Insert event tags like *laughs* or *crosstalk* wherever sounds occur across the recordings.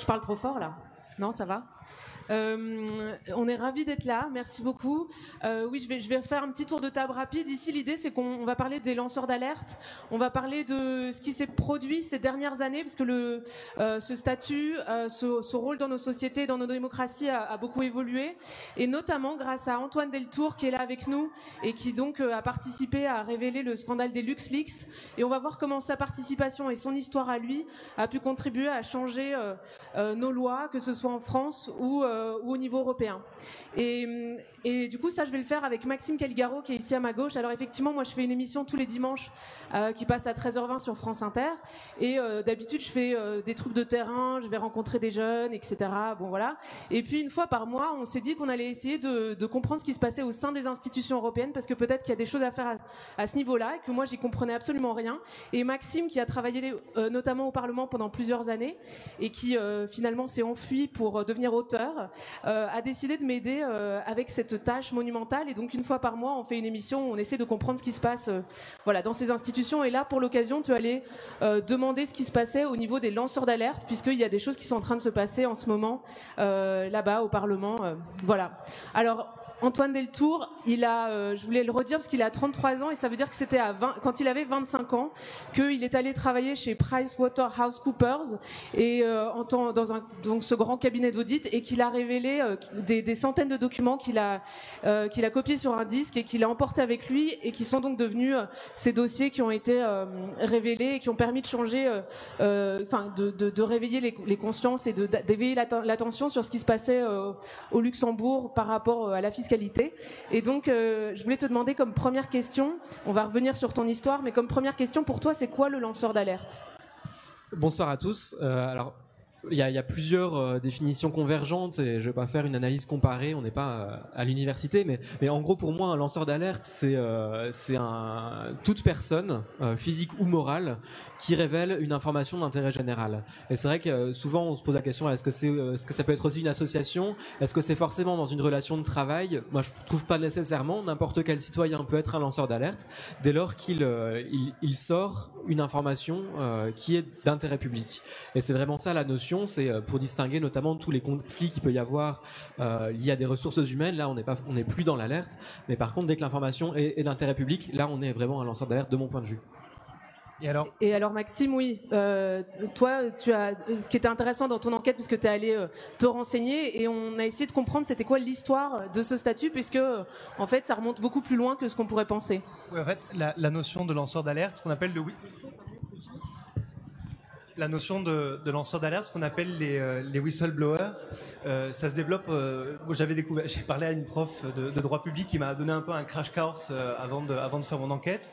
Je parle trop fort là. Non, ça va? Euh, on est ravis d'être là, merci beaucoup. Euh, oui, je vais, faire un petit tour de table rapide. Ici, l'idée, c'est qu'on va parler des lanceurs d'alerte, on va parler de ce qui s'est produit ces dernières années, parce que euh, ce statut, ce, ce, rôle dans nos sociétés, dans nos démocraties a, a, beaucoup évolué, et notamment grâce à Antoine Deltour qui est là avec nous et qui donc a participé à révéler le scandale des LuxLeaks. Et on va voir comment sa participation et son histoire à lui a pu contribuer à changer nos lois, que ce soit en France ou euh, ou au niveau européen. Et, du coup, ça, je vais le faire avec Maxime Caligaro, qui est ici à ma gauche. Alors, effectivement, moi, je fais une émission tous les dimanches euh, qui passe à 13h20 sur France Inter. Et euh, d'habitude, je fais des trucs de terrain, je vais rencontrer des jeunes, etc. Bon, voilà. Et puis, une fois par mois, on s'est dit qu'on allait essayer de, comprendre ce qui se passait au sein des institutions européennes, parce que peut-être qu'il y a des choses à faire à, ce niveau-là, et que moi, j'y comprenais absolument rien. Et Maxime, qui a travaillé notamment au Parlement pendant plusieurs années, et qui finalement s'est enfui pour devenir auteur, a décidé de m'aider avec cette tâche monumentale. Et donc, une fois par mois, on fait une émission où on essaie de comprendre ce qui se passe euh, voilà, dans ces institutions. Et là, pour l'occasion, tu allais euh, demander ce qui se passait au niveau des lanceurs d'alerte, puisqu'il y a des choses qui sont en train de se passer en ce moment euh, là-bas au Parlement. Euh, voilà. Alors, Antoine Deltour, il a, euh, je voulais le redire parce qu'il a 33 ans et ça veut dire que c'était à 20, quand il avait 25 ans qu'il est allé travailler chez PricewaterhouseCoopers et euh, en temps, dans un, donc ce grand cabinet d'audit et qu'il a révélé euh, des, des, centaines de documents qu'il a euh, qu'il a copiés sur un disque et qu'il a emporté avec lui et qui sont donc devenus euh, ces dossiers qui ont été euh, révélés et qui ont permis de changer, enfin de, de, de, réveiller les, les consciences et d'éveiller l'attention sur ce qui se passait au Luxembourg par rapport à la fiscalité Et donc, euh, je voulais te demander comme première question, on va revenir sur ton histoire, mais comme première question pour toi, c'est quoi le lanceur d'alerte? Bonsoir à tous. Euh, il y, a, plusieurs euh, définitions convergentes et je vais pas faire une analyse comparée, on n'est pas euh, à l'université, mais, en gros pour moi un lanceur d'alerte c'est euh, toute personne euh, physique ou morale qui révèle une information d'intérêt général. Et c'est vrai que souvent on se pose la question est-ce que ça peut être aussi une association? Est-ce que c'est forcément dans une relation de travail? Moi je trouve pas nécessairement. N'importe quel citoyen peut être un lanceur d'alerte dès lors qu'il il, il, sort une information qui est d'intérêt public. Et c'est vraiment ça la notion c'est euh, pour distinguer notamment tous les conflits qu'il peut y avoir euh, liés à des ressources humaines. Là, on n'est pas, on n'est plus dans l'alerte, mais par contre, dès que l'information est, est d'intérêt public, là, on est vraiment un lanceur d'alerte de mon point de vue. Et alors? Et alors Maxime, oui, euh, toi, tu as ce qui était intéressant dans ton enquête, puisque tu es allé euh, te renseigner, et on a essayé de comprendre c'était quoi l'histoire de ce statut, puisque en fait, ça remonte beaucoup plus loin que ce qu'on pourrait penser. Oui, en fait, la, la notion de lanceur d'alerte, ce qu'on appelle le la notion de, lanceur d'alerte, ce qu'on appelle les, euh, les whistleblowers, euh, ça se développe. Euh, J'avais découvert, *laughs* j'ai parlé à une prof de, droit public qui m'a donné un peu un crash course avant de, faire mon enquête.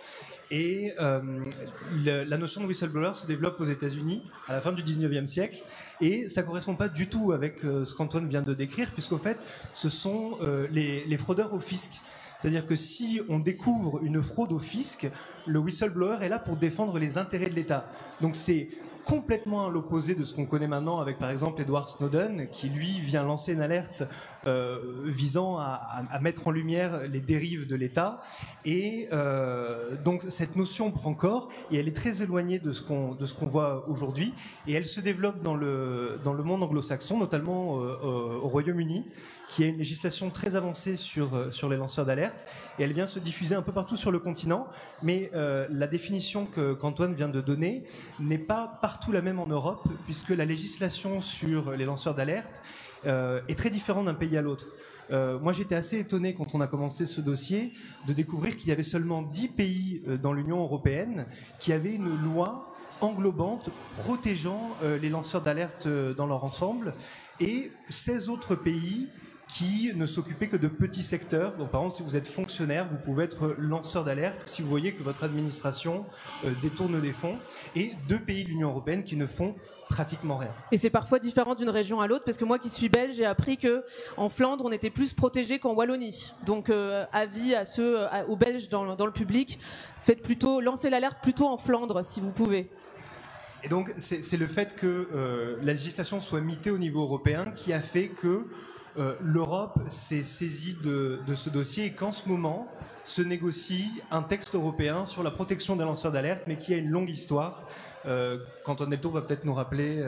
Et la notion de whistleblower se développe aux États-Unis à la fin du 19e siècle, et ça correspond pas du tout avec ce qu'Antoine vient de décrire, puisqu'au fait, ce sont les, les fraudeurs au fisc. C'est-à-dire que si on découvre une fraude au fisc, le whistleblower est là pour défendre les intérêts de l'État. Donc c'est complètement à l'opposé de ce qu'on connaît maintenant avec par exemple Edward Snowden qui lui vient lancer une alerte euh, visant à, mettre en lumière les dérives de l'État. Et euh, donc cette notion prend corps et elle est très éloignée de ce qu'on voit aujourd'hui. Et elle se développe dans le monde anglo-saxon notamment euh, au Royaume-Uni qui a une législation très avancée sur les lanceurs d'alerte. Et elle vient se diffuser un peu partout sur le continent. Mais la définition que qu'Antoine vient de donner n'est pas partout la même en Europe, puisque la législation sur les lanceurs d'alerte euh, est très différente d'un pays à l'autre. Euh, moi, j'étais assez étonné quand on a commencé ce dossier de découvrir qu'il y avait seulement 10 pays euh, dans l'Union européenne qui avaient une loi englobante protégeant les lanceurs d'alerte dans leur ensemble et 16 autres pays qui ne s'occupait que de petits secteurs. Donc, par exemple, si vous êtes fonctionnaire, vous pouvez être lanceur d'alerte si vous voyez que votre administration détourne des fonds. Et deux pays de l'Union européenne qui ne font pratiquement rien. Et c'est parfois différent d'une région à l'autre, parce que moi qui suis belge, j'ai appris que en Flandre, on était plus protégé qu'en Wallonie. Donc, euh, avis à ceux, à, aux Belges dans, dans le public, faites plutôt, lancez l'alerte plutôt en Flandre, si vous pouvez. Et donc, c'est le fait que euh, la législation soit mitée au niveau européen qui a fait que l'Europe s'est saisie de, ce dossier et qu'en ce moment se négocie un texte européen sur la protection des lanceurs d'alerte, mais qui a une longue histoire. Euh, Quentin Deltour va peut-être nous rappeler,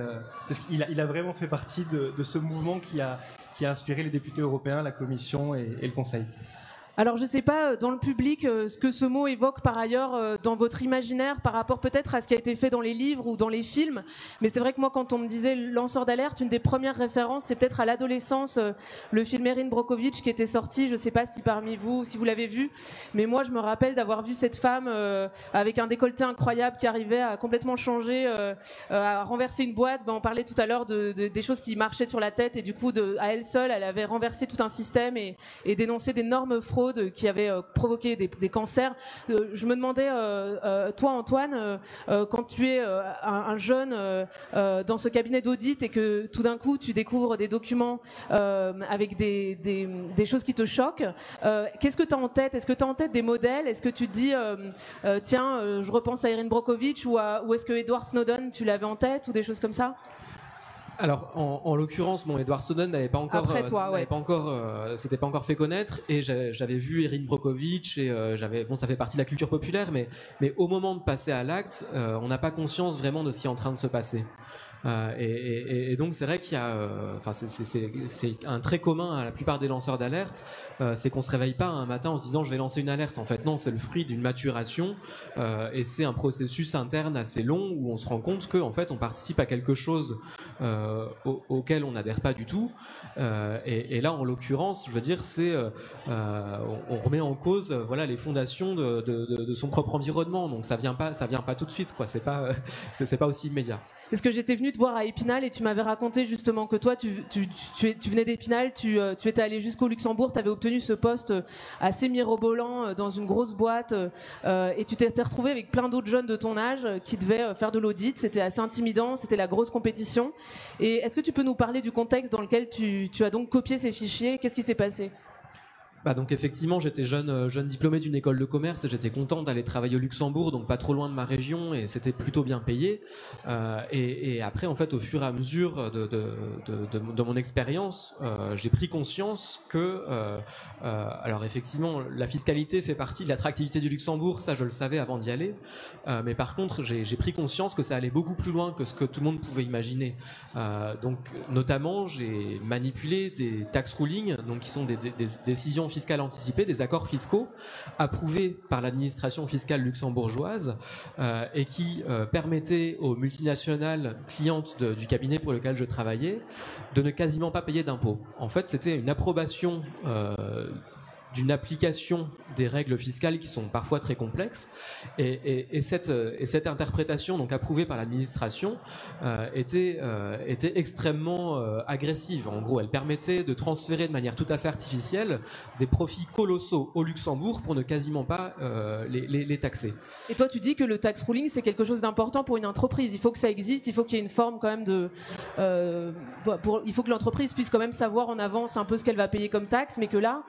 parce qu'il a, il a vraiment fait partie de, de ce mouvement qui a, qui a inspiré les députés européens, la Commission et, et le Conseil. Alors je ne sais pas euh, dans le public euh, ce que ce mot évoque par ailleurs euh, dans votre imaginaire par rapport peut-être à ce qui a été fait dans les livres ou dans les films, mais c'est vrai que moi quand on me disait lanceur d'alerte, une des premières références c'est peut-être à l'adolescence le film Erin Brockovich qui était sorti, je ne sais pas si parmi vous si vous l'avez vu, mais moi je me rappelle d'avoir vu cette femme avec un décolleté incroyable qui arrivait à complètement changer, à renverser une boîte. Ben, on parlait tout à l'heure de, des choses qui marchaient sur la tête et du coup à elle seule elle avait renversé tout un système et dénoncé d'énormes fraudes qui avait euh, provoqué des, cancers. Euh, je me demandais, euh, toi Antoine, quand tu es un, jeune dans ce cabinet d'audit et que tout d'un coup tu découvres des documents avec des, choses qui te choquent, qu'est-ce que tu as en tête? Est-ce que tu as en tête des modèles? Est-ce que tu te dis, tiens, je repense à Erin Brockovich ou, ou est-ce que Edward Snowden, tu l'avais en tête ou des choses comme ça? Alors, en, l'occurrence, bon, Edward Snowden n'avait pas encore, Après toi, pas encore, euh, s'était pas encore fait connaître, et j'avais vu Erin Brockovich, et euh, j'avais, bon, ça fait partie de la culture populaire, mais, mais au moment de passer à l'acte, euh, on n'a pas conscience vraiment de ce qui est en train de se passer. Euh, et, donc c'est vrai qu'il y a, euh, enfin c'est un trait commun à la plupart des lanceurs d'alerte, euh, c'est qu'on se réveille pas un matin en se disant je vais lancer une alerte. En fait non, c'est le fruit d'une maturation et c'est un processus interne assez long où on se rend compte qu'en fait on participe à quelque chose auquel on n'adhère pas du tout. Et, là en l'occurrence, je veux dire c'est on, remet en cause voilà les fondations de, son propre environnement. Donc ça vient pas ça vient pas tout de suite quoi. C'est pas *laughs* c'est pas aussi immédiat. Est-ce que j'étais venu te voir à Épinal et tu m'avais raconté justement que toi, tu, tu, venais d'Épinal, tu, euh, tu, étais allé jusqu'au Luxembourg, tu avais obtenu ce poste euh, assez mirobolant euh, dans une grosse boîte et tu t'es retrouvé avec plein d'autres jeunes de ton âge qui devaient faire de l'audit. C'était assez intimidant, c'était la grosse compétition. Et est-ce que tu peux nous parler du contexte dans lequel tu, as donc copié ces fichiers? Qu'est-ce qui s'est passé? Bah donc effectivement, j'étais jeune, euh, jeune diplômé d'une école de commerce et j'étais content d'aller travailler au Luxembourg, donc pas trop loin de ma région et c'était plutôt bien payé. Euh, et, après, en fait, au fur et à mesure de, mon expérience, euh, j'ai pris conscience que, alors effectivement, la fiscalité fait partie de l'attractivité du Luxembourg, ça je le savais avant d'y aller. Mais par contre, j'ai pris conscience que ça allait beaucoup plus loin que ce que tout le monde pouvait imaginer. donc, notamment, j'ai manipulé des tax rulings, donc qui sont des décisions fiscale anticipée, des accords fiscaux approuvés par l'administration fiscale luxembourgeoise euh, et qui euh, permettaient aux multinationales clientes du cabinet pour lequel je travaillais de ne quasiment pas payer d'impôts. En fait, c'était une approbation euh, d'une application des règles fiscales qui sont parfois très complexes. Et, et, cette, et cette, interprétation, donc approuvée par l'administration, euh, était, euh, était extrêmement euh, agressive. En gros, elle permettait de transférer de manière tout à fait artificielle des profits colossaux au Luxembourg pour ne quasiment pas les, les, taxer. Et toi, tu dis que le tax ruling, c'est quelque chose d'important pour une entreprise. Il faut que ça existe, il faut qu'il y ait une forme quand même de... Il faut que l'entreprise puisse quand même savoir en avance un peu ce qu'elle va payer comme taxe, mais que là,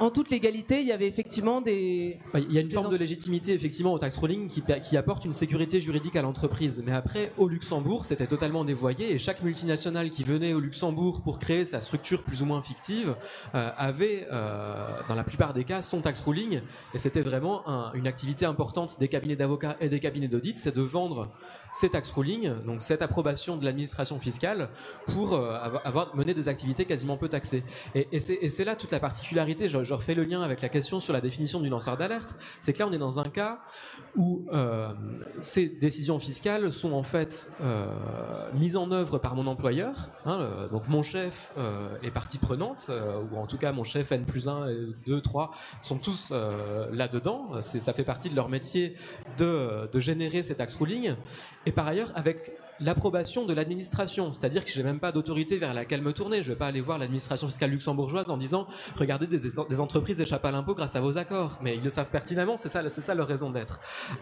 en toute légalité, il y avait effectivement des. Il y a une forme de légitimité effectivement au tax ruling qui, qui apporte une sécurité juridique à l'entreprise. Mais après, au Luxembourg, c'était totalement dévoyé et chaque multinationale qui venait au Luxembourg pour créer sa structure plus ou moins fictive euh, avait, euh, dans la plupart des cas, son tax ruling et c'était vraiment un, une activité importante des cabinets d'avocats et des cabinets d'audit, c'est de vendre ces tax ruling, donc cette approbation de l'administration fiscale, pour euh, avoir mené des activités quasiment peu taxées. Et, et c'est là toute la particularité. Je, je, refais le lien avec la question sur la définition du lanceur d'alerte. C'est que là, on est dans un cas où euh, ces décisions fiscales sont en fait euh, mises en œuvre par mon employeur. Hein, donc mon chef euh, est partie prenante, ou en tout cas mon chef N plus 1, 2, 3 sont tous là-dedans. Ça fait partie de leur métier de, de générer ces tax ruling. Et par ailleurs, avec l'approbation de l'administration, c'est-à-dire que j'ai même pas d'autorité vers laquelle me tourner. Je vais pas aller voir l'administration fiscale luxembourgeoise en disant regardez des, entreprises échappent à l'impôt grâce à vos accords, mais ils le savent pertinemment, c'est ça, c'est leur raison d'être.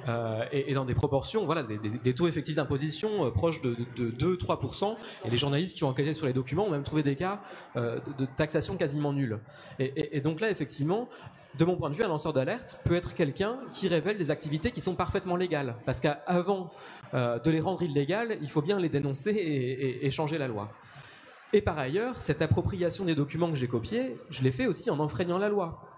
Euh, et, dans des proportions, voilà, des, taux effectifs d'imposition euh, proches de, de, de 2-3%. Et les journalistes qui ont enquêté sur les documents ont même trouvé des cas euh, de, taxation quasiment nulle. Et donc là, effectivement, de mon point de vue, un lanceur d'alerte peut être quelqu'un qui révèle des activités qui sont parfaitement légales. Parce qu'avant euh, de les rendre illégales, il faut bien les dénoncer et, et, et changer la loi. Et par ailleurs, cette appropriation des documents que j'ai copiés, je l'ai fait aussi en enfreignant la loi.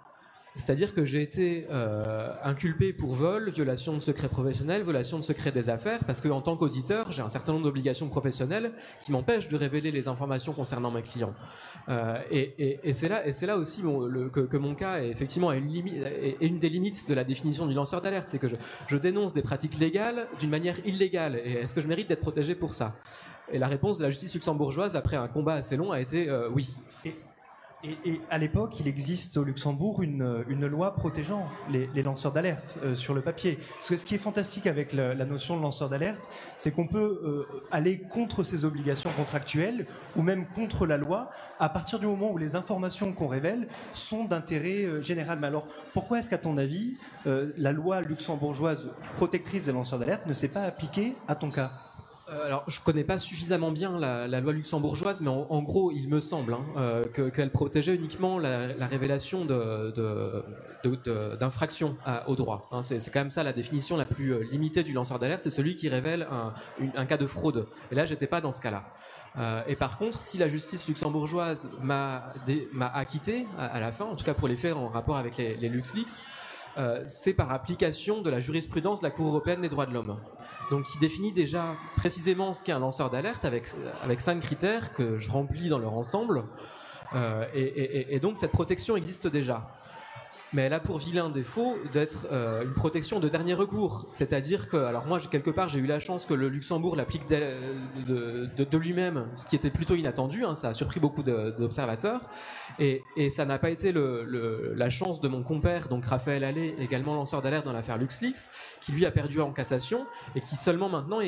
C'est-à-dire que j'ai été euh, inculpé pour vol, violation de secret professionnel, violation de secret des affaires, parce qu'en tant qu'auditeur, j'ai un certain nombre d'obligations professionnelles qui m'empêchent de révéler les informations concernant mes clients. Euh, et, c'est là, et c'est là aussi que, mon cas est effectivement une, une des limites de la définition du lanceur d'alerte, c'est que je, dénonce des pratiques légales d'une manière illégale. Et est-ce que je mérite d'être protégé pour ça? Et la réponse de la justice luxembourgeoise, après un combat assez long, a été euh, oui. Et, à l'époque, il existe au Luxembourg une, loi protégeant les, lanceurs d'alerte euh, sur le papier. ce qui est fantastique avec la, notion de lanceur d'alerte, c'est qu'on peut euh, aller contre ses obligations contractuelles ou même contre la loi à partir du moment où les informations qu'on révèle sont d'intérêt euh, général. Mais alors, pourquoi est-ce qu'à ton avis, la loi luxembourgeoise protectrice des lanceurs d'alerte ne s'est pas appliquée à ton cas? Euh, alors, je connais pas suffisamment bien la, loi luxembourgeoise, mais en, gros, il me semble hein, euh, qu'elle protégeait uniquement la, révélation d'infractions de, au droit. Hein. c'est quand même ça la définition la plus euh, limitée du lanceur d'alerte, c'est celui qui révèle un, cas de fraude. Et là, j'étais pas dans ce cas-là. et par contre, si la justice luxembourgeoise m'a acquitté à, la fin, en tout cas pour les faits en rapport avec les, les LuxLeaks, euh, c'est par application de la jurisprudence de la Cour européenne des droits de l'homme. Donc qui définit déjà précisément ce qu'est un lanceur d'alerte avec, avec cinq critères que je remplis dans leur ensemble. Euh, et, donc cette protection existe déjà mais elle a pour vilain défaut d'être euh, une protection de dernier recours. C'est-à-dire que, alors moi, quelque part, j'ai eu la chance que le Luxembourg l'applique de, lui-même, ce qui était plutôt inattendu, hein, ça a surpris beaucoup d'observateurs, et, ça n'a pas été la chance de mon compère, donc Raphaël Allais, également lanceur d'alerte dans l'affaire LuxLeaks, qui lui a perdu en cassation, et qui seulement maintenant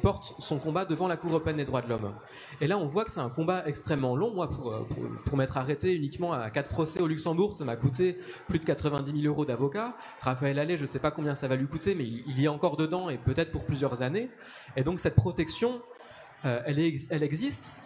porte son combat devant la Cour européenne des droits de l'homme. Et là, on voit que c'est un combat extrêmement long. Moi, pour, pour, pour m'être arrêté uniquement à quatre procès au Luxembourg, ça m'a coûté plus de 90 000 euros d'avocat. Raphaël Allais, je ne sais pas combien ça va lui coûter, mais il, y est encore dedans et peut-être pour plusieurs années. Et donc cette protection, euh, elle, elle existe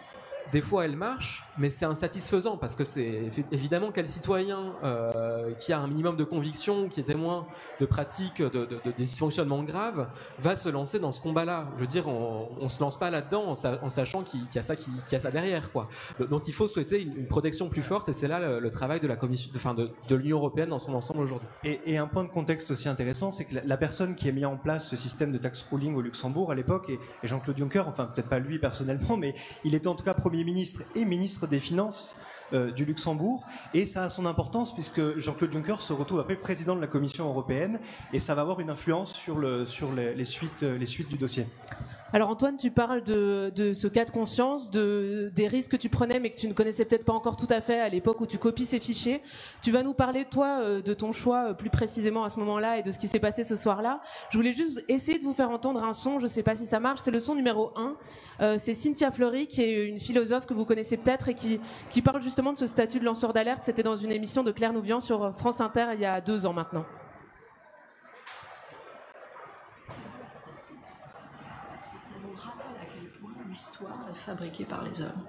des fois elle marche, mais c'est insatisfaisant parce que c'est évidemment quel citoyen euh, qui a un minimum de conviction, qui est témoin de pratiques, de, de, de dysfonctionnements graves, va se lancer dans ce combat-là. Je veux dire, on, on se lance pas là-dedans en, sachant qu'il y a ça, qui a ça derrière, quoi. Donc il faut souhaiter une, protection plus forte, et c'est là le, travail de la commission, de l'Union européenne dans son ensemble aujourd'hui. Et, un point de contexte aussi intéressant, c'est que la, personne qui a mis en place ce système de tax ruling au Luxembourg à l'époque, et, et Jean-Claude Juncker, enfin peut-être pas lui personnellement, mais il était en tout cas premier ministre et ministre des Finances euh, du Luxembourg. Et ça a son importance puisque Jean-Claude Juncker se retrouve après président de la Commission européenne et ça va avoir une influence sur, les suites du dossier. Alors Antoine, tu parles de, ce cas de conscience, de, des risques que tu prenais mais que tu ne connaissais peut-être pas encore tout à fait à l'époque où tu copies ces fichiers. Tu vas nous parler, toi, euh, de ton choix euh, plus précisément à ce moment-là et de ce qui s'est passé ce soir-là. Je voulais juste essayer de vous faire entendre un son, je ne sais pas si ça marche, c'est le son numéro 1. Euh, c'est Cynthia Fleury, qui est une philosophe que vous connaissez peut-être et qui, qui parle justement de ce statut de lanceur d'alerte. C'était dans une émission de Claire Nouvian sur France Inter il y a deux ans maintenant. L'histoire est fabriquée par les hommes.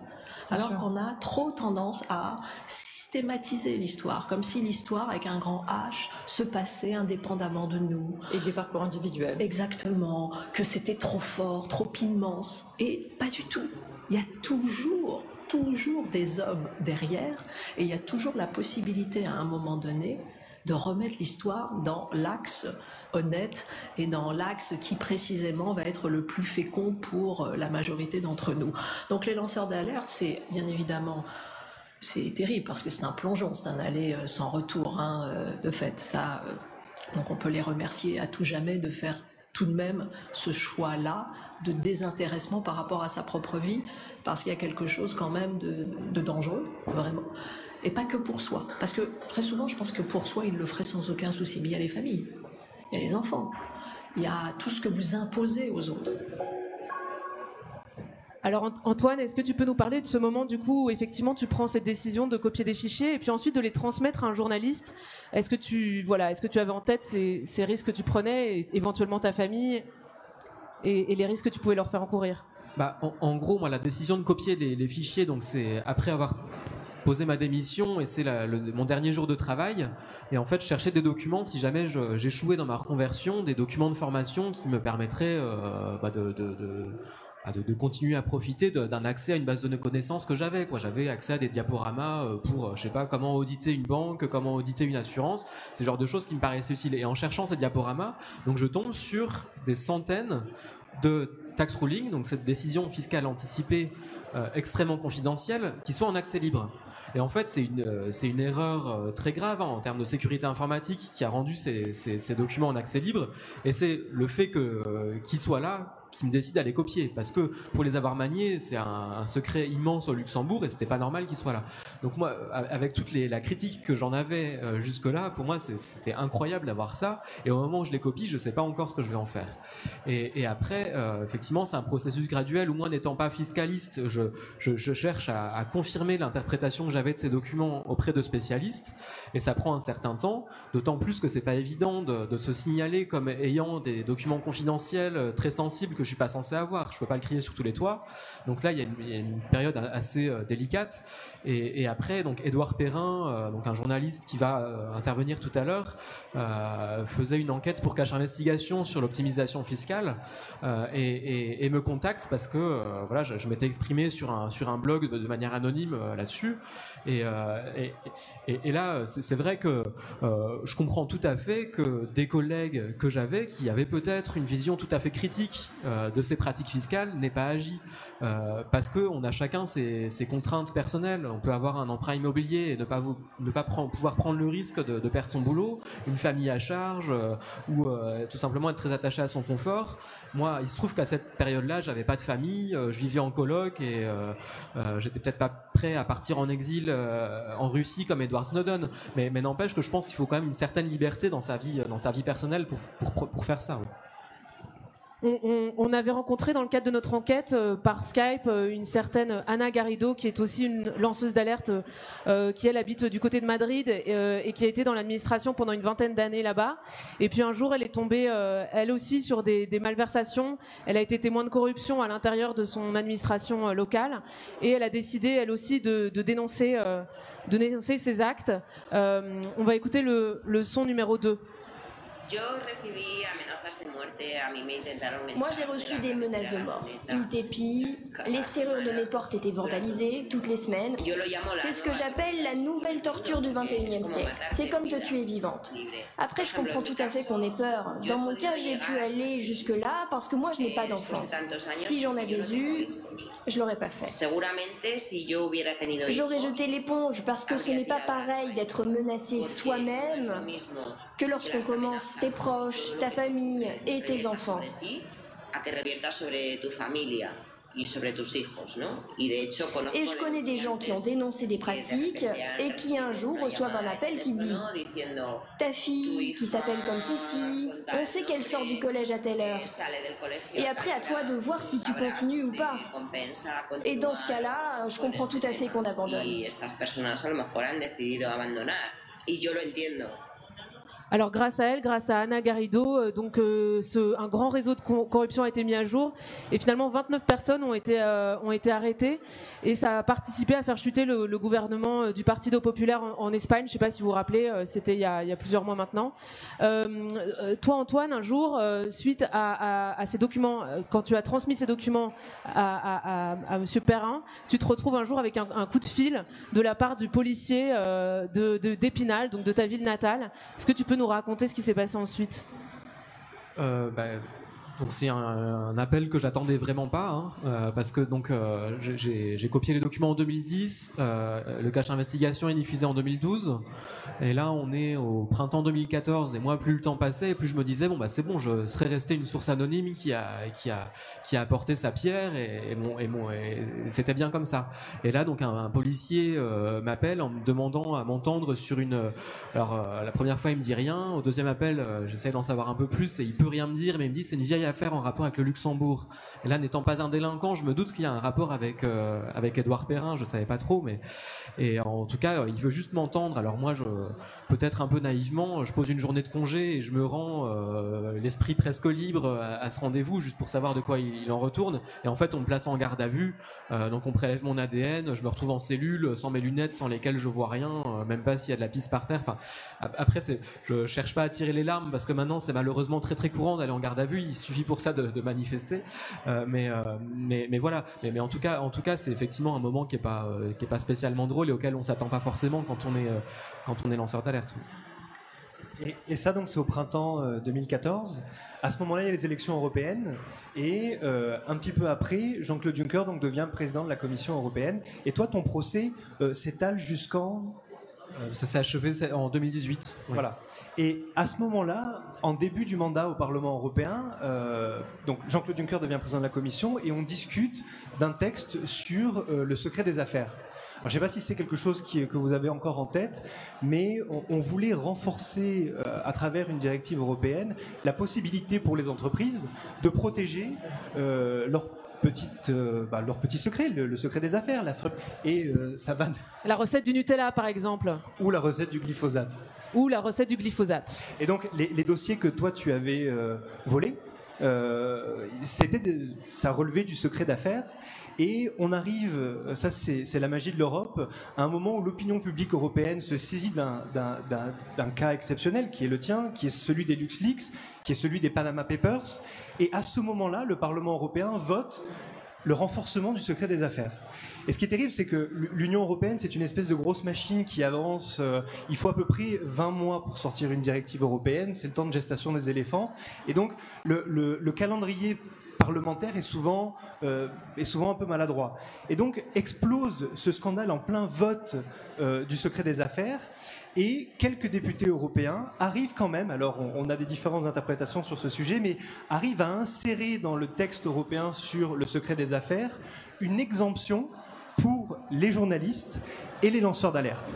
Alors qu'on a trop tendance à systématiser l'histoire, comme si l'histoire, avec un grand H, se passait indépendamment de nous. Et des parcours individuels. Exactement, que c'était trop fort, trop immense. Et pas du tout. Il y a toujours, toujours des hommes derrière, et il y a toujours la possibilité à un moment donné de remettre l'histoire dans l'axe honnête et dans l'axe qui précisément va être le plus fécond pour euh, la majorité d'entre nous. Donc les lanceurs d'alerte, c'est bien évidemment c'est terrible parce que c'est un plongeon, c'est un aller euh, sans retour hein, euh, de fait. Donc on peut les remercier à tout jamais de faire tout de même ce choix-là de désintéressement par rapport à sa propre vie, parce qu'il y a quelque chose quand même de dangereux, vraiment. Et pas que pour soi. Parce que très souvent, je pense que pour soi, il le ferait sans aucun souci. Mais il y a les familles, il y a les enfants, il y a tout ce que vous imposez aux autres. Alors Antoine, est-ce que tu peux nous parler de ce moment du coup où effectivement tu prends cette décision de copier des fichiers et puis ensuite de les transmettre à un journaliste? Est-ce que tu voilà, est-ce que tu avais en tête ces, risques que tu prenais, et éventuellement ta famille et, les risques que tu pouvais leur faire encourir? Bah, en, gros, moi, la décision de copier les fichiers, donc c'est après avoir poser ma démission et c'est mon dernier jour de travail. Et en fait, je cherchais des documents si jamais j'échouais dans ma reconversion, des documents de formation qui me permettraient euh, bah, de, de, continuer à profiter d'un accès à une base de connaissances que j'avais. J'avais accès à des diaporamas euh, pour, euh, je sais pas, comment auditer une banque, comment auditer une assurance, le genre de choses qui me paraissaient utiles. Et en cherchant ces diaporamas, donc je tombe sur des centaines de tax ruling, donc cette décision fiscale anticipée euh, extrêmement confidentielle, qui soit en accès libre. Et en fait, c'est une, c'est une erreur très grave hein, en termes de sécurité informatique qui a rendu ces, ces, documents en accès libre. Et c'est le fait que, qu'ils soient là qui me décide à les copier parce que pour les avoir maniés, c'est un, secret immense au Luxembourg et c'était pas normal qu'ils soient là. Donc moi, avec toute la critique que j'en avais euh, jusque-là, pour moi, c'était incroyable d'avoir ça. Et au moment où je les copie, je sais pas encore ce que je vais en faire. Et, après, euh, effectivement, c'est un processus graduel où moi, n'étant pas fiscaliste, je, cherche à, confirmer l'interprétation que j'avais de ces documents auprès de spécialistes et ça prend un certain temps. D'autant plus que c'est pas évident de, de se signaler comme ayant des documents confidentiels euh, très sensibles que je suis pas censé avoir. Je peux pas le crier sur tous les toits. Donc là, il y a une, période assez euh, délicate. Et, après, donc Édouard Perrin, euh, donc un journaliste qui va euh, intervenir tout à l'heure, faisait une enquête pour Cache Investigation sur l'optimisation fiscale et, me contacte parce que voilà, je, m'étais exprimé sur un sur un blog de, manière anonyme là-dessus. Et, et, là, c'est vrai que je comprends tout à fait que des collègues que j'avais qui avaient peut-être une vision tout à fait critique euh, de ces pratiques fiscales n'est pas agi. Euh, parce qu'on a chacun ses, contraintes personnelles. On peut avoir un emprunt immobilier et ne pas, ne pas pouvoir prendre le risque de, perdre son boulot, une famille à charge, euh, ou tout simplement être très attaché à son confort. Moi, il se trouve qu'à cette période-là, j'avais pas de famille, je vivais en coloc et j'étais peut-être pas prêt à partir en exil en Russie comme Edward Snowden. Mais, mais n'empêche que je pense qu'il faut quand même une certaine liberté dans sa vie, dans sa vie personnelle pour, pour, pour faire ça on, avait rencontré dans le cadre de notre enquête euh, par Skype euh, une certaine Anna Garrido qui est aussi une lanceuse d'alerte euh, qui elle habite du côté de Madrid et qui a été dans l'administration pendant une vingtaine d'années là-bas. Et puis un jour elle est tombée elle aussi sur des, malversations. Elle a été témoin de corruption à l'intérieur de son administration locale et elle a décidé elle aussi de, dénoncer de dénoncer ces actes. on va écouter le, le son numéro 2. Moi, j'ai reçu des menaces de mort. Une tépie, les serrures de mes portes étaient vandalisées toutes les semaines. C'est ce que j'appelle la nouvelle torture du 21e siècle. C'est comme te tuer vivante. Après, je comprends tout à fait qu'on ait peur. Dans mon cas, j'ai pu aller jusque-là parce que moi, je n'ai pas d'enfant. Si j'en avais eu, je l'aurais pas fait. J'aurais jeté l'éponge parce que ce n'est pas pareil d'être menacé soi-même que lorsqu'on commence tes proches, ta famille et tes enfants. Et je connais des gens qui ont dénoncé des pratiques et qui un jour reçoivent un appel qui dit Ta fille, qui s'appelle comme ceci, on sait qu'elle sort du collège à telle heure. Et après, à toi de voir si tu continues ou pas. Et dans ce cas-là, je comprends tout à fait qu'on abandonne. Alors grâce à elle, grâce à Anna Garrido, euh, donc euh, un grand réseau de corruption a été mis à jour et finalement 29 personnes ont été euh, ont été arrêtées et ça a participé à faire chuter le, gouvernement du Partido Populaire en, en, Espagne. Je ne sais pas si vous vous rappelez, c'était il, y a plusieurs mois maintenant. toi Antoine, un jour, suite à, ces documents, quand tu as transmis ces documents à, à Monsieur Perrin, tu te retrouves un jour avec un, un, coup de fil de la part du policier de d'Épinal, donc de ta ville natale. Est-ce que tu peux nous raconter ce qui s'est passé ensuite? Euh, bah, donc c'est un, appel que j'attendais vraiment pas, hein, euh, parce que donc euh, j'ai copié les documents en 2010, euh, le cache investigation est diffusé en 2012, et là on est au printemps 2014, et moi plus le temps passait, plus je me disais bon bah c'est bon, je serais resté une source anonyme qui a qui a qui a apporté sa pierre, et, mon et mon c'était bien comme ça. Et là donc un, policier m'appelle en me demandant à m'entendre sur une, alors la première fois il me dit rien, au deuxième appel j'essaie d'en savoir un peu plus et il peut rien me dire, mais il me dit c'est une vieille affaire en rapport avec le Luxembourg. Là, n'étant pas un délinquant, je me doute qu'il y a un rapport avec euh, avec Édouard Perrin. Je savais pas trop, mais et en tout cas, il veut juste m'entendre. Alors moi, je peut-être un peu naïvement, je pose une journée de congé et je me rends euh, l'esprit presque libre à, ce rendez-vous, juste pour savoir de quoi il, en retourne. Et en fait, on me place en garde à vue. Euh, donc on prélève mon ADN, je me retrouve en cellule, sans mes lunettes, sans lesquelles je vois rien, même pas s'il y a de la pisse par terre. Enfin, après, c'est, je cherche pas à tirer les larmes parce que maintenant, c'est malheureusement très très courant d'aller en garde à vue. Il suffit pour ça de, manifester. mais, mais, mais voilà. Mais, mais en tout cas, en tout cas, c'est effectivement un moment qui est pas qui est pas spécialement drôle et auquel on s'attend pas forcément quand on est quand on est lanceur d'alerte. Et, ça, donc, c'est au printemps 2014. À ce moment-là, il y a les élections européennes. Et un petit peu après, Jean-Claude Juncker donc, devient président de la Commission européenne. Et toi, ton procès s'étale jusqu'en euh, ça s'est achevé en 2018. Voilà. Et à ce moment-là, en début du mandat au Parlement européen, euh, donc Jean-Claude Juncker devient président de la Commission et on discute d'un texte sur euh, le secret des affaires. je ne sais pas si c'est quelque chose qui, que vous avez encore en tête, mais on, voulait renforcer à travers une directive européenne la possibilité pour les entreprises de protéger leurs petite, euh, bah, leur petit secret, le, secret des affaires, la et euh, ça va. La recette du Nutella, par exemple. Ou la recette du glyphosate. Ou la recette du glyphosate. Et donc les, dossiers que toi tu avais euh, volés, c'était, ça relevait du secret d'affaires. Et on arrive, ça c'est la magie de l'Europe, à un moment où l'opinion publique européenne se saisit d'un cas exceptionnel qui est le tien, qui est celui des LuxLeaks, qui est celui des Panama Papers. Et à ce moment-là, le Parlement européen vote le renforcement du secret des affaires. Et ce qui est terrible, c'est que l'Union européenne, c'est une espèce de grosse machine qui avance. Euh, il faut à peu près 20 mois pour sortir une directive européenne. C'est le temps de gestation des éléphants. Et donc, le, le calendrier parlementaire est souvent, euh, est souvent un peu maladroit. Et donc explose ce scandale en plein vote euh, du secret des affaires. Et quelques députés européens arrivent quand même, alors on, a des différentes interprétations sur ce sujet, mais arrivent à insérer dans le texte européen sur le secret des affaires une exemption pour les journalistes et les lanceurs d'alerte.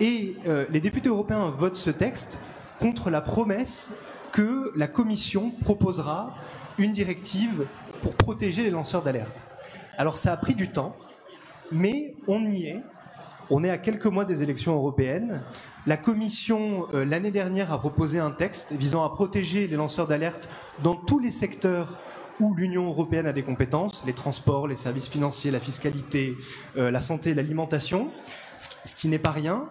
Et euh, les députés européens votent ce texte contre la promesse que la Commission proposera une directive pour protéger les lanceurs d'alerte. Alors ça a pris du temps, mais on y est. On est à quelques mois des élections européennes. La Commission, euh, l'année dernière, a proposé un texte visant à protéger les lanceurs d'alerte dans tous les secteurs où l'Union européenne a des compétences, les transports, les services financiers, la fiscalité, euh, la santé, l'alimentation, ce qui n'est pas rien.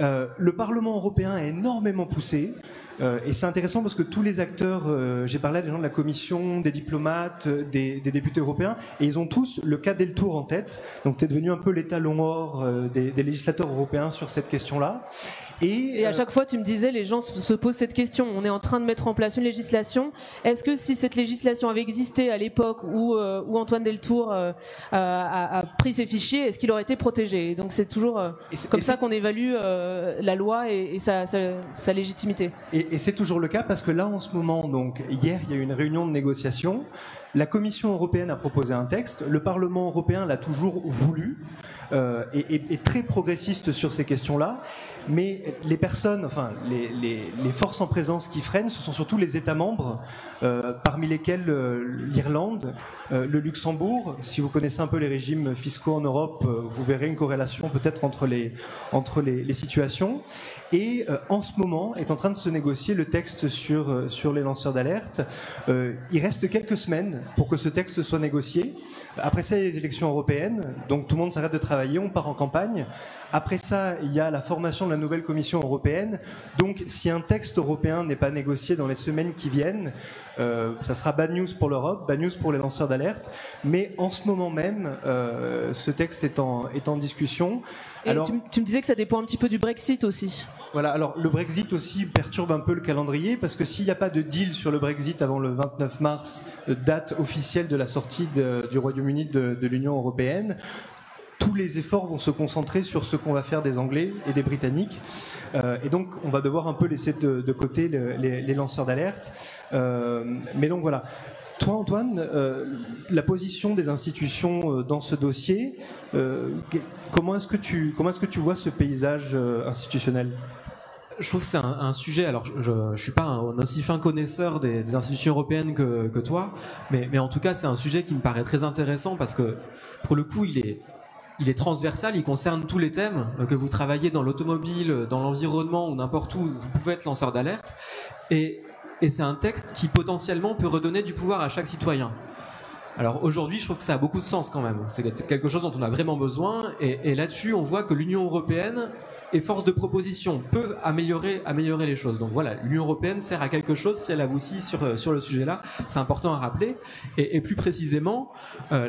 Euh, le Parlement européen a énormément poussé, euh, et c'est intéressant parce que tous les acteurs, euh, j'ai parlé à des gens de la Commission, des diplomates, des, députés européens, et ils ont tous le cas Deltour en tête. Donc tu es devenu un peu l'étalon or des, des, législateurs européens sur cette question-là. Et, à euh, chaque fois, tu me disais, les gens se posent cette question. On est en train de mettre en place une législation. Est-ce que si cette législation avait existé à l'époque où, euh, où, Antoine Deltour euh, a, pris ses fichiers, est-ce qu'il aurait été protégé? Donc c'est toujours comme ça qu'on évalue la loi et, sa, sa, légitimité. Et, c'est toujours le cas parce que là, en ce moment, donc hier, il y a eu une réunion de négociation. La Commission européenne a proposé un texte, le Parlement européen l'a toujours voulu euh, et est très progressiste sur ces questions-là. Mais les personnes, enfin les, les, les, forces en présence qui freinent, ce sont surtout les États membres, euh, parmi lesquels euh, l'Irlande, euh, le Luxembourg. Si vous connaissez un peu les régimes fiscaux en Europe, euh, vous verrez une corrélation peut-être entre les entre les, les situations. Et en ce moment est en train de se négocier le texte sur sur les lanceurs d'alerte. il reste quelques semaines pour que ce texte soit négocié. Après ça, il y a les élections européennes, donc tout le monde s'arrête de travailler, on part en campagne. Après ça, il y a la formation de la nouvelle Commission européenne. Donc, si un texte européen n'est pas négocié dans les semaines qui viennent, euh, ça sera bad news pour l'Europe, bad news pour les lanceurs d'alerte. Mais en ce moment même, euh, ce texte est en, est en discussion. Et alors, tu, tu me disais que ça dépend un petit peu du Brexit aussi. Voilà, alors le Brexit aussi perturbe un peu le calendrier parce que s'il n'y a pas de deal sur le Brexit avant le 29 mars, euh, date officielle de la sortie du Royaume-Uni de, de l'Union européenne, tous les efforts vont se concentrer sur ce qu'on va faire des Anglais et des Britanniques. Euh, et donc, on va devoir un peu laisser de, côté les, lanceurs d'alerte. Euh, mais donc voilà. Toi, Antoine, euh, la position des institutions dans ce dossier, comment est-ce que tu est-ce que tu vois ce paysage institutionnel? Je trouve que c'est un, sujet. Alors, je, je, suis pas un, aussi fin connaisseur des, institutions européennes que, que toi, mais, mais en tout cas, c'est un sujet qui me paraît très intéressant parce que, pour le coup, il est il est transversal, il concerne tous les thèmes, euh, que vous travaillez dans l'automobile, euh, dans l'environnement ou n'importe où, vous pouvez être lanceur d'alerte. Et, c'est un texte qui potentiellement peut redonner du pouvoir à chaque citoyen. Alors aujourd'hui, je trouve que ça a beaucoup de sens quand même. C'est quelque chose dont on a vraiment besoin. Et là-dessus, on voit que l'Union européenne et force de proposition peuvent améliorer, améliorer les choses. Donc voilà, l'Union européenne sert à quelque chose si elle aboutit sur, euh, sur le sujet-là. C'est important à rappeler. Et, plus précisément, euh,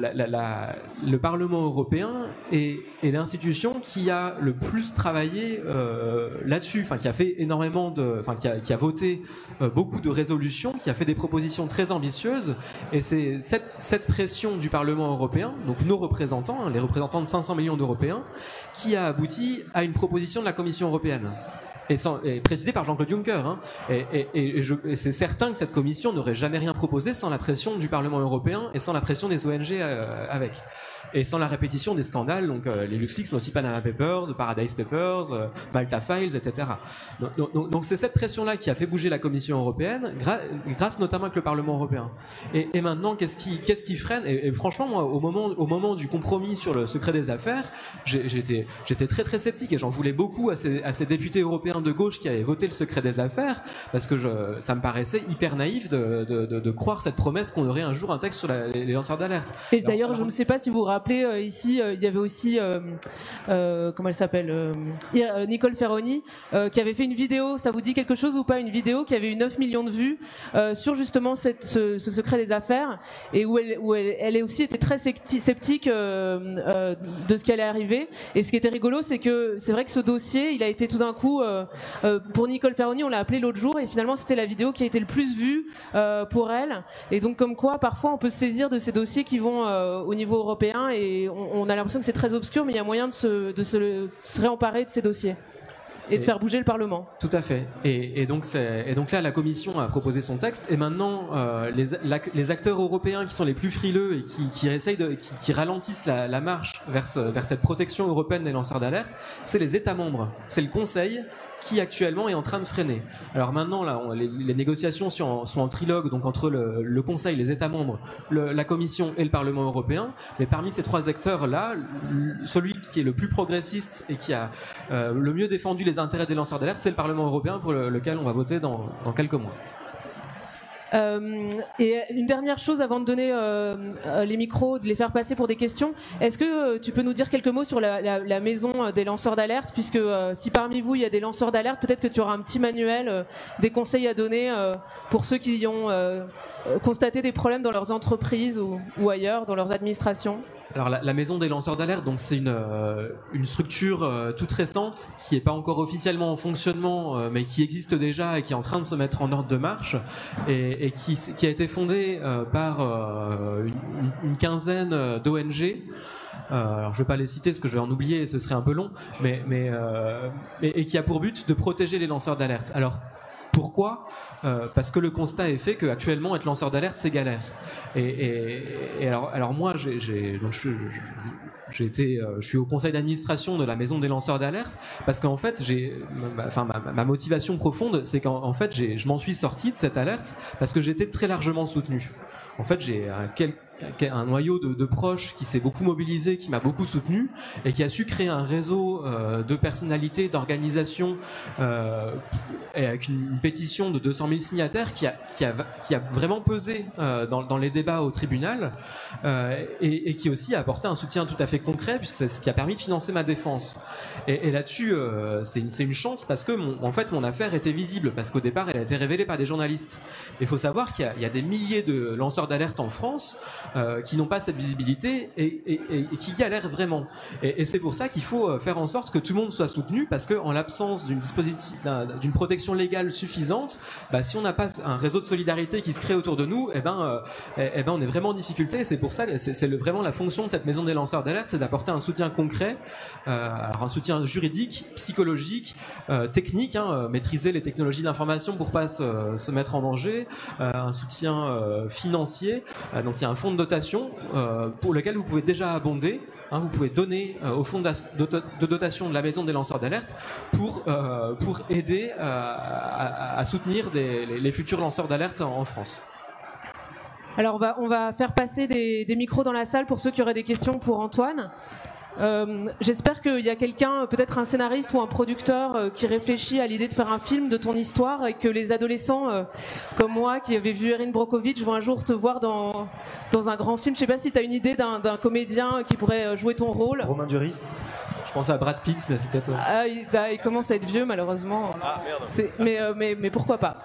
le Parlement européen est, est l'institution qui a le plus travaillé euh, là-dessus, enfin qui a fait énormément de, enfin qui a, qui a voté beaucoup de résolutions, qui a fait des propositions très ambitieuses. Et c'est cette, cette pression du Parlement européen, donc nos représentants, hein, les représentants de 500 millions d'Européens, qui a abouti à une proposition de la Commission européenne. Et, sans, par Jean-Claude Juncker. Hein. Et, c'est certain que cette commission n'aurait jamais rien proposé sans la pression du Parlement européen et sans la pression des ONG euh, avec et sans la répétition des scandales, donc euh, les LuxLeaks, mais aussi Panama Papers, Paradise Papers, euh, Malta Files, etc. Donc c'est cette pression-là qui a fait bouger la Commission européenne, grâce notamment avec le Parlement européen. Et, maintenant, qu'est-ce qui, freine? Et, franchement, moi, au moment, au moment du compromis sur le secret des affaires, j'étais, j'étais très très sceptique et j'en voulais beaucoup à ces, à ces députés européens de gauche qui avaient voté le secret des affaires, parce que je, ça me paraissait hyper naïf de, de, de, de croire cette promesse qu'on aurait un jour un texte sur les, lanceurs d'alerte. Et d'ailleurs, je ne sais pas si vous vous rappelez euh, ici, euh, il y avait aussi, euh, comment elle s'appelle, Nicole Ferroni, qui avait fait une vidéo. Ça vous dit quelque chose ou pas Une vidéo qui avait eu 9 millions de vues sur justement cette, ce, secret des affaires et où elle, où elle, elle aussi était très sceptique de ce qui allait arriver. Et ce qui était rigolo, c'est que c'est vrai que ce dossier, il a été tout d'un coup pour Nicole Ferroni, on l'a appelé l'autre jour et finalement c'était la vidéo qui a été le plus vue pour elle. Et donc comme quoi, parfois on peut se saisir de ces dossiers qui vont au niveau européen et on, a l'impression que c'est très obscur, mais il y a moyen de se, réemparer de ces dossiers et, de faire bouger le Parlement. Tout à fait. Et, donc, et donc là, la Commission a proposé son texte, et maintenant, euh, les, les, acteurs européens qui sont les plus frileux et qui, qui essayent de, qui, ralentissent la, la marche vers, vers cette protection européenne des lanceurs d'alerte, c'est les États membres, c'est le Conseil qui actuellement est en train de freiner. Alors maintenant, là, les, négociations sont en, trilogue, donc entre le, Conseil, les États membres, la Commission et le Parlement européen. Mais parmi ces trois acteurs-là, celui qui est le plus progressiste et qui a euh, le mieux défendu les intérêts des lanceurs d'alerte, c'est le Parlement européen pour lequel on va voter dans quelques mois. Euh, et une dernière chose avant de donner euh, euh, les micros, de les faire passer pour des questions. Est-ce que tu peux nous dire quelques mots sur la, maison des lanceurs d'alerte? Puisque si parmi vous il y a des lanceurs d'alerte, peut-être que tu auras un petit manuel, des conseils à donner pour ceux qui ont constaté des problèmes dans leurs entreprises ou ailleurs, dans leurs administrations. Alors la, maison des lanceurs d'alerte, donc c'est une, euh, une structure euh, toute récente qui n'est pas encore officiellement en fonctionnement, euh, mais qui existe déjà et qui est en train de se mettre en ordre de marche et, et qui, qui, a été fondée par une, une, quinzaine d'ONG. alors je vais pas les citer parce que je vais en oublier, ce serait un peu long, mais, mais et, et qui a pour but de protéger les lanceurs d'alerte. Alors pourquoi? Euh, Parce que le constat est fait qu'actuellement, être lanceur d'alerte, c'est galère. Et, alors, moi, j'ai, j'ai été, euh, je suis au conseil d'administration de la maison des lanceurs d'alerte parce qu'en fait, j'ai, enfin, ma, motivation profonde, c'est qu'en fait, je m'en suis sorti de cette alerte parce que j'étais très largement soutenu. En fait, j'ai un, un noyau de, de proches qui s'est beaucoup mobilisé, qui m'a beaucoup soutenu et qui a su créer un réseau euh, de personnalités, d'organisations euh, avec une, pétition de 200 000 signataires qui a, qui a, qui a vraiment pesé euh, dans, dans, les débats au tribunal euh, et, et, qui aussi a apporté un soutien tout à fait concret puisque c'est ce qui a permis de financer ma défense. Et, et là-dessus, euh, c'est une, une, chance parce que mon, en fait mon affaire était visible parce qu'au départ elle a été révélée par des journalistes. Il faut savoir qu'il y, y, a des milliers de lanceurs d'alerte en France euh, qui n'ont pas cette visibilité et, qui galèrent vraiment. Et, c'est pour ça qu'il faut euh, faire en sorte que tout le monde soit soutenu, parce qu'en l'absence d'une dispositif, d'une protection légale suffisante, bah, si on n'a pas un réseau de solidarité qui se crée autour de nous, eh ben, euh, eh, eh ben on est vraiment en difficulté. C'est pour ça, c'est vraiment la fonction de cette maison des lanceurs d'alerte, c'est d'apporter un soutien concret, un soutien juridique, psychologique, technique, hein, maîtriser les technologies d'information pour pas se, se, mettre en danger, un soutien financier. donc il y a un fonds dotation euh, pour lequel vous pouvez déjà abonder. Hein, vous pouvez donner euh, au fonds de dotation de la maison des lanceurs d'alerte pour, euh, pour aider à, soutenir les, futurs lanceurs d'alerte en, France. Alors on va, faire passer des, micros dans la salle pour ceux qui auraient des questions pour Antoine. Euh, j'espère qu'il y a quelqu'un, peut-être un scénariste ou un producteur, euh, qui réfléchit à l'idée de faire un film de ton histoire et que les adolescents euh, comme moi, qui avaient vu Erin Brockovich, vont un jour te voir dans, dans un grand film. Je sais pas si tu as une idée d'un comédien qui pourrait jouer ton rôle. Romain Duris pensais à Brad Pitt, mais c'est peut-être. Ah, il, bah, il commence à être vieux, malheureusement. Ah merde. Mais, euh, mais, mais pourquoi pas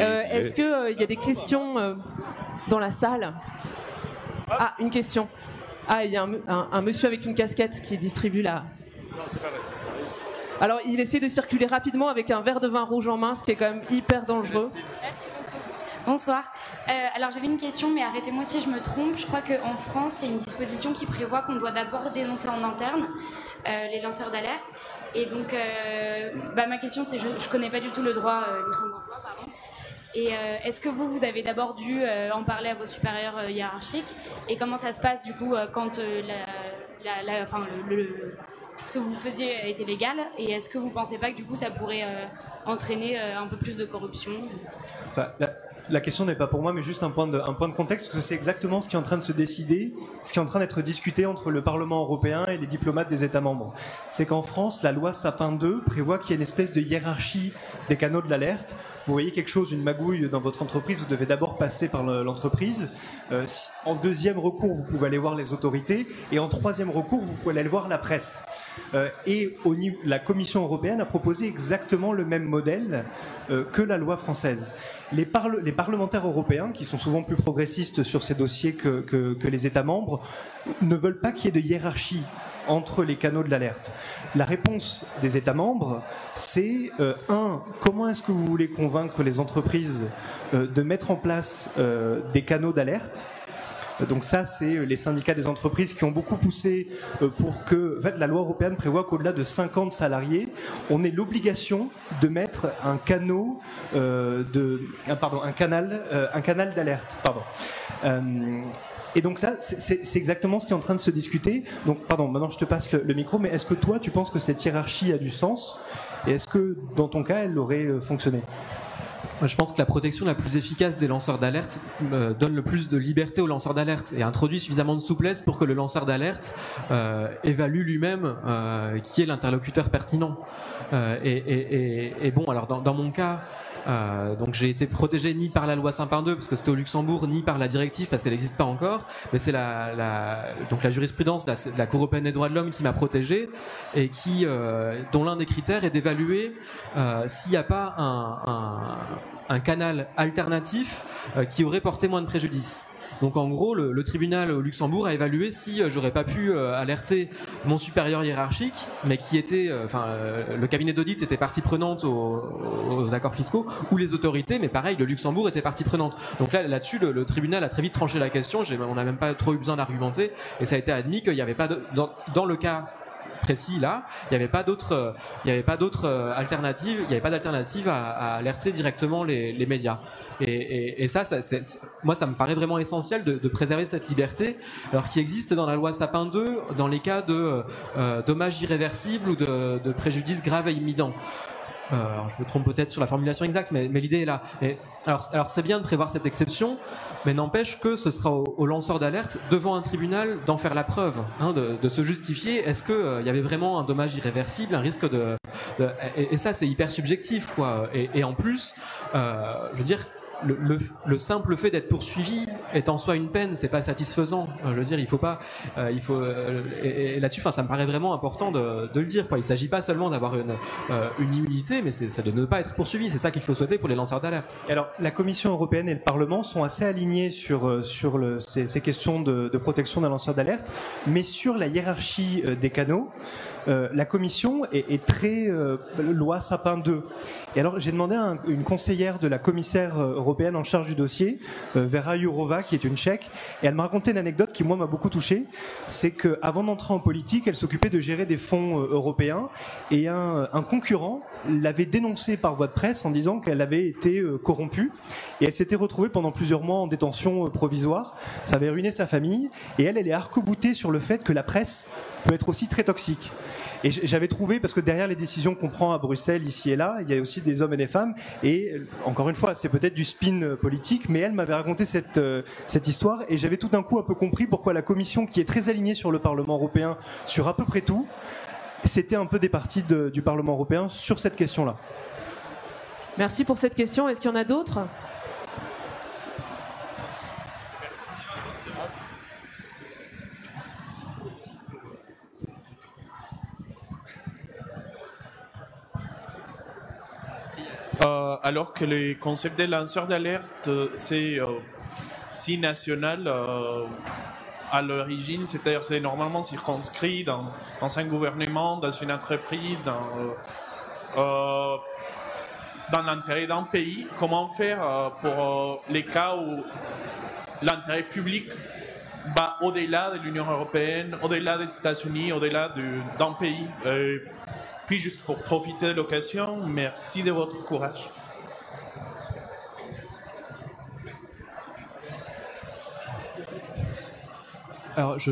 Euh, Est-ce qu'il y a des questions euh, dans la salle? Ah, une question. Ah, il y a un, monsieur avec une casquette qui distribue la. Alors, il essaie de circuler rapidement avec un verre de vin rouge en main, ce qui est quand même hyper dangereux. Bonsoir. Euh, alors j'avais une question, mais arrêtez-moi si je me trompe. Je crois qu'en France, il y a une disposition qui prévoit qu'on doit d'abord dénoncer en interne euh, les lanceurs d'alerte. Et donc, euh, bah, ma question, c'est je ne connais pas du tout le droit luxembourgeois, pardon. Et euh, est-ce que vous, vous avez d'abord dû euh, en parler à vos supérieurs euh, hiérarchiques Et comment ça se passe du coup quand le, ce que vous faisiez était légal Et est-ce que vous pensez pas que du coup ça pourrait entraîner un peu plus de corruption la question n'est pas pour moi, mais juste un point, de, un point de contexte, parce que c'est exactement ce qui est en train de se décider, ce qui est en train d'être discuté entre le Parlement européen et les diplomates des États membres. C'est qu'en France, la loi Sapin 2 prévoit qu'il y a une espèce de hiérarchie des canaux de l'alerte. Vous voyez quelque chose, une magouille dans votre entreprise, vous devez d'abord passer par le- l'entreprise. Euh, en deuxième recours, vous pouvez aller voir les autorités. Et en troisième recours, vous pouvez aller voir la presse. Euh, et la Commission européenne a proposé exactement le même modèle euh, que la loi française. Les, parle- les parlementaires européens, qui sont souvent plus progressistes sur ces dossiers que les États membres, ne veulent pas qu'il y ait de hiérarchie entre les canaux de l'alerte. La réponse des États membres, c'est euh, un, comment est-ce que vous voulez convaincre les entreprises euh, de mettre en place euh, des canaux d'alerte? Donc ça, c'est euh, les syndicats des entreprises qui ont beaucoup poussé pour que, en fait, la loi européenne prévoit qu'au-delà de 50 salariés, on ait l'obligation de mettre un ah, canal, d'alerte, pardon. Et donc ça, c'est- exactement ce qui est en train de se discuter. Donc, pardon, maintenant je te passe le, le micro, mais est-ce que toi, tu penses que cette hiérarchie a du sens? Et est-ce que, dans ton cas, elle aurait euh, fonctionné? Je pense que la protection la plus efficace des lanceurs d'alerte euh, donne le plus de liberté aux lanceurs d'alerte et introduit suffisamment de souplesse pour que le lanceur d'alerte euh, évalue lui-même euh, qui est l'interlocuteur pertinent. Euh, et, et- et- et bon, alors dans, dans mon cas, euh, donc j'ai été protégé ni par la loi Sapin 2 parce que c'était au Luxembourg, ni par la directive parce qu'elle n'existe pas encore. Mais c'est la, donc la jurisprudence de la, Cour européenne des droits de l'homme qui m'a protégé et qui, euh, dont l'un des critères est d'évaluer euh, s'il n'y a pas un canal alternatif euh, qui aurait porté moins de préjudice. Donc en gros, le, tribunal au Luxembourg a évalué si euh, j'aurais pas pu euh, alerter mon supérieur hiérarchique, mais qui était, euh, enfin, le cabinet d'audit était partie prenante aux, accords fiscaux, ou les autorités, mais pareil, le Luxembourg était partie prenante. Donc là, là-dessus, le, tribunal a très vite tranché la question. On n'a même pas trop eu besoin d'argumenter, et ça a été admis qu'il n'y avait pas de, dans le cas précis là, il n'y avait pas d'autre, euh, il n'y avait pas d'autre euh, alternative, il n'y avait pas d'alternative à, alerter directement les, médias. Et, ça, ça moi, ça me paraît vraiment essentiel de, de préserver cette liberté, alors qui existe dans la loi Sapin 2 dans les cas de euh, dommages irréversibles ou de, de préjudices graves et imminents. Euh, je me trompe peut-être sur la formulation exacte, mais, mais l'idée est là. Et alors, alors c'est bien de prévoir cette exception, mais n'empêche que ce sera au, au lanceur d'alerte devant un tribunal d'en faire la preuve, hein, de, de se justifier. Est-ce que euh, y avait vraiment un dommage irréversible, un risque de, de- et, et ça c'est hyper subjectif, quoi. Et, et en plus, euh, je veux dire. Le, le- le simple fait d'être poursuivi est en soi une peine, c'est pas satisfaisant. Euh, Je veux dire, il faut pas, euh, il faut, euh, et, là-dessus, enfin, ça me paraît vraiment important de, de le dire. Quoi. Il s'agit pas seulement d'avoir une, euh, une immunité, mais c'est de ne pas être poursuivi. C'est ça qu'il faut souhaiter pour les lanceurs d'alerte. Alors, la Commission européenne et le Parlement sont assez alignés sur, euh, sur le- ces, ces questions de, de protection d'un lanceur d'alerte, mais sur la hiérarchie euh, des canaux, euh, la Commission est, très euh, loi Sapin 2. Et alors, j'ai demandé à un- une conseillère de la commissaire euh, européenne en charge du dossier, Vera Jourova, qui est une Tchèque, et elle m'a raconté une anecdote qui, moi, m'a beaucoup touché. C'est qu'avant d'entrer en politique, elle s'occupait de gérer des fonds européens, et un, un concurrent l'avait dénoncé par voie de presse en disant qu'elle avait été corrompue, et elle s'était retrouvée pendant plusieurs mois en détention provisoire. Ça avait ruiné sa famille, et elle, elle est arc-boutée sur le fait que la presse peut être aussi très toxique. Et j'avais trouvé, parce que derrière les décisions qu'on prend à Bruxelles, ici et là, il y a aussi des hommes et des femmes. Et encore une fois, c'est peut-être du spin politique, mais elle m'avait raconté cette, euh, cette histoire. Et j'avais tout d'un coup un peu compris pourquoi la Commission, qui est très alignée sur le Parlement européen, sur à peu près tout, c'était un peu des partis du Parlement européen sur cette question-là. Merci pour cette question. Est-ce qu'il y en a d'autres? Alors que le concept de lanceur d'alerte, c'est si national à l'origine, c'est-à-dire c'est normalement circonscrit dans, dans, un gouvernement, dans une entreprise, dans, euh, l'intérêt d'un pays. Comment faire euh, pour euh, les cas où l'intérêt public va au-delà de l'Union européenne, au-delà des États-Unis, au-delà d'un pays? Puis juste pour profiter de l'occasion, merci de votre courage. Alors, je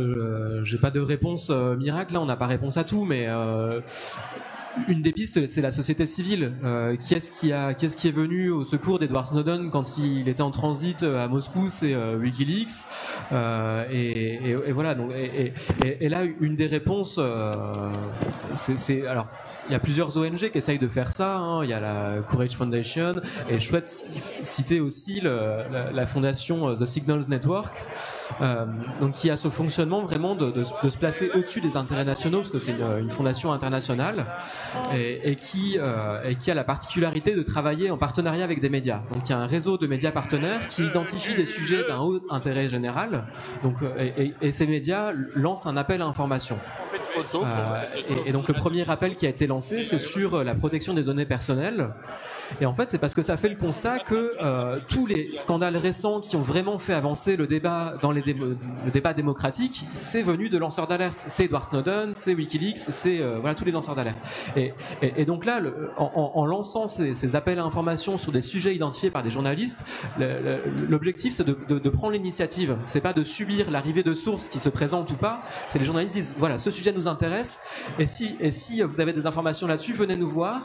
n'ai pas de réponse miracle, là, on n'a pas réponse à tout, mais une des pistes, c'est la société civile. Euh, qui est-ce qui a, qui est-ce qui est venu au secours d'Edward Snowden quand il était en transit euh, à Moscou C'est euh, WikiLeaks. Euh, et, voilà. Donc, et, et, là, une des réponses, euh, c'est, alors. Il y a plusieurs ONG qui essayent de faire ça. Hein. Il y a la Courage Foundation et je souhaite citer aussi la, la, fondation The Signals Network, euh, donc qui a ce fonctionnement vraiment de, se placer au-dessus des intérêts nationaux, parce que c'est une, fondation internationale, et, et qui, euh, et qui a la particularité de travailler en partenariat avec des médias. Donc il y a un réseau de médias partenaires qui identifie des sujets d'un haut intérêt général, donc, et, et, ces médias lancent un appel à information. Euh, et, donc le premier appel qui a été lancé, c'est sur la protection des données personnelles. Et en fait, c'est parce que ça fait le constat que euh, tous les scandales récents qui ont vraiment fait avancer le débat dans les dé le débat démocratique, c'est venu de lanceurs d'alerte. C'est Edward Snowden, c'est WikiLeaks, c'est euh, voilà tous les lanceurs d'alerte. Et, donc là, en, lançant ces, appels à information sur des sujets identifiés par des journalistes, l'objectif c'est de, prendre l'initiative. C'est pas de subir l'arrivée de sources qui se présentent ou pas. C'est les journalistes disent voilà ce sujet nous intéresse et si vous avez des informations là-dessus, venez nous voir.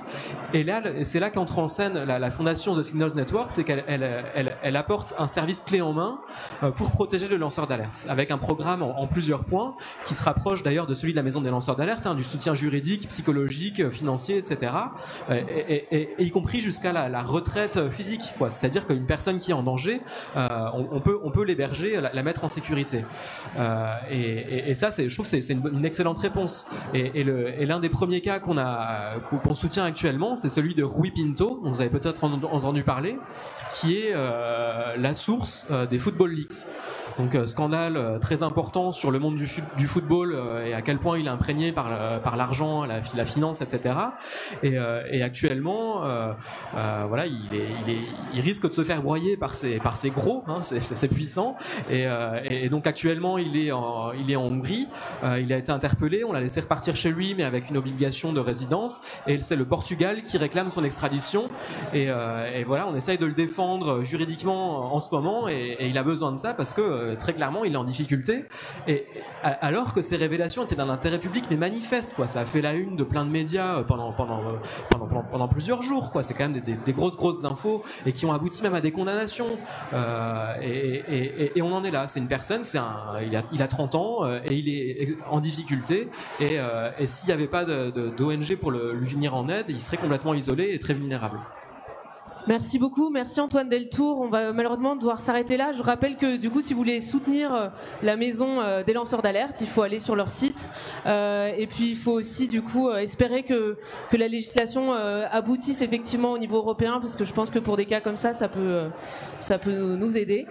Et là, c'est là qu'entre en scène la, fondation The Signals Network, c'est qu'elle elle, elle, elle, apporte un service clé en main euh, pour protéger le lanceur d'alerte, avec un programme en, plusieurs points qui se rapproche d'ailleurs de celui de la maison des lanceurs d'alerte, hein, du soutien juridique, psychologique, financier, etc. Et, et, y compris jusqu'à la, retraite physique, quoi. C'est-à-dire qu'une personne qui est en danger, euh, on, peut, on peut l'héberger, la, mettre en sécurité. Euh, et, ça, je trouve, c'est une, excellente réponse. Et, l'un des premiers cas qu'on a, qu'on soutient actuellement, c'est celui de Rui Pinto, dont vous avez peut-être entendu parler, qui est euh, la source euh, des Football Leaks. Donc euh, scandale euh, très important sur le monde du, du football euh, et à quel point il est imprégné par, par l'argent, la, la, finance, etc. Et, et actuellement, voilà, il, est, il, est, il, risque de se faire broyer par ses, par ses gros, hein, c'est puissant. Et, et, donc actuellement, il est en, il est en Hongrie. il a été interpellé, on l'a laissé repartir chez lui, mais avec une obligation de résidence. Et c'est le Portugal qui réclame son extradition. Et, et, voilà, on essaye de le défendre juridiquement en ce moment, et, et il a besoin de ça parce que euh, très clairement, il est en difficulté. Et alors que ces révélations étaient d'un intérêt public, mais manifeste, quoi. Ça a fait la une de plein de médias euh, euh, pendant, plusieurs jours, quoi. C'est quand même des, grosses infos et qui ont abouti même à des condamnations. Et, on en est là. C'est une personne, c'est il a il a 30 ans et il est en difficulté. Et, s'il n'y avait pas d'ONG pour lui venir en aide, il serait complètement isolé et très vulnérable. Merci beaucoup, merci Antoine Deltour. On va malheureusement devoir s'arrêter là. Je rappelle que du coup, si vous voulez soutenir euh, la maison euh, des lanceurs d'alerte, il faut aller sur leur site. Euh, et puis, il faut aussi du coup espérer que que la législation aboutisse effectivement au niveau européen, parce que je pense que pour des cas comme ça, ça peut ça peut nous aider.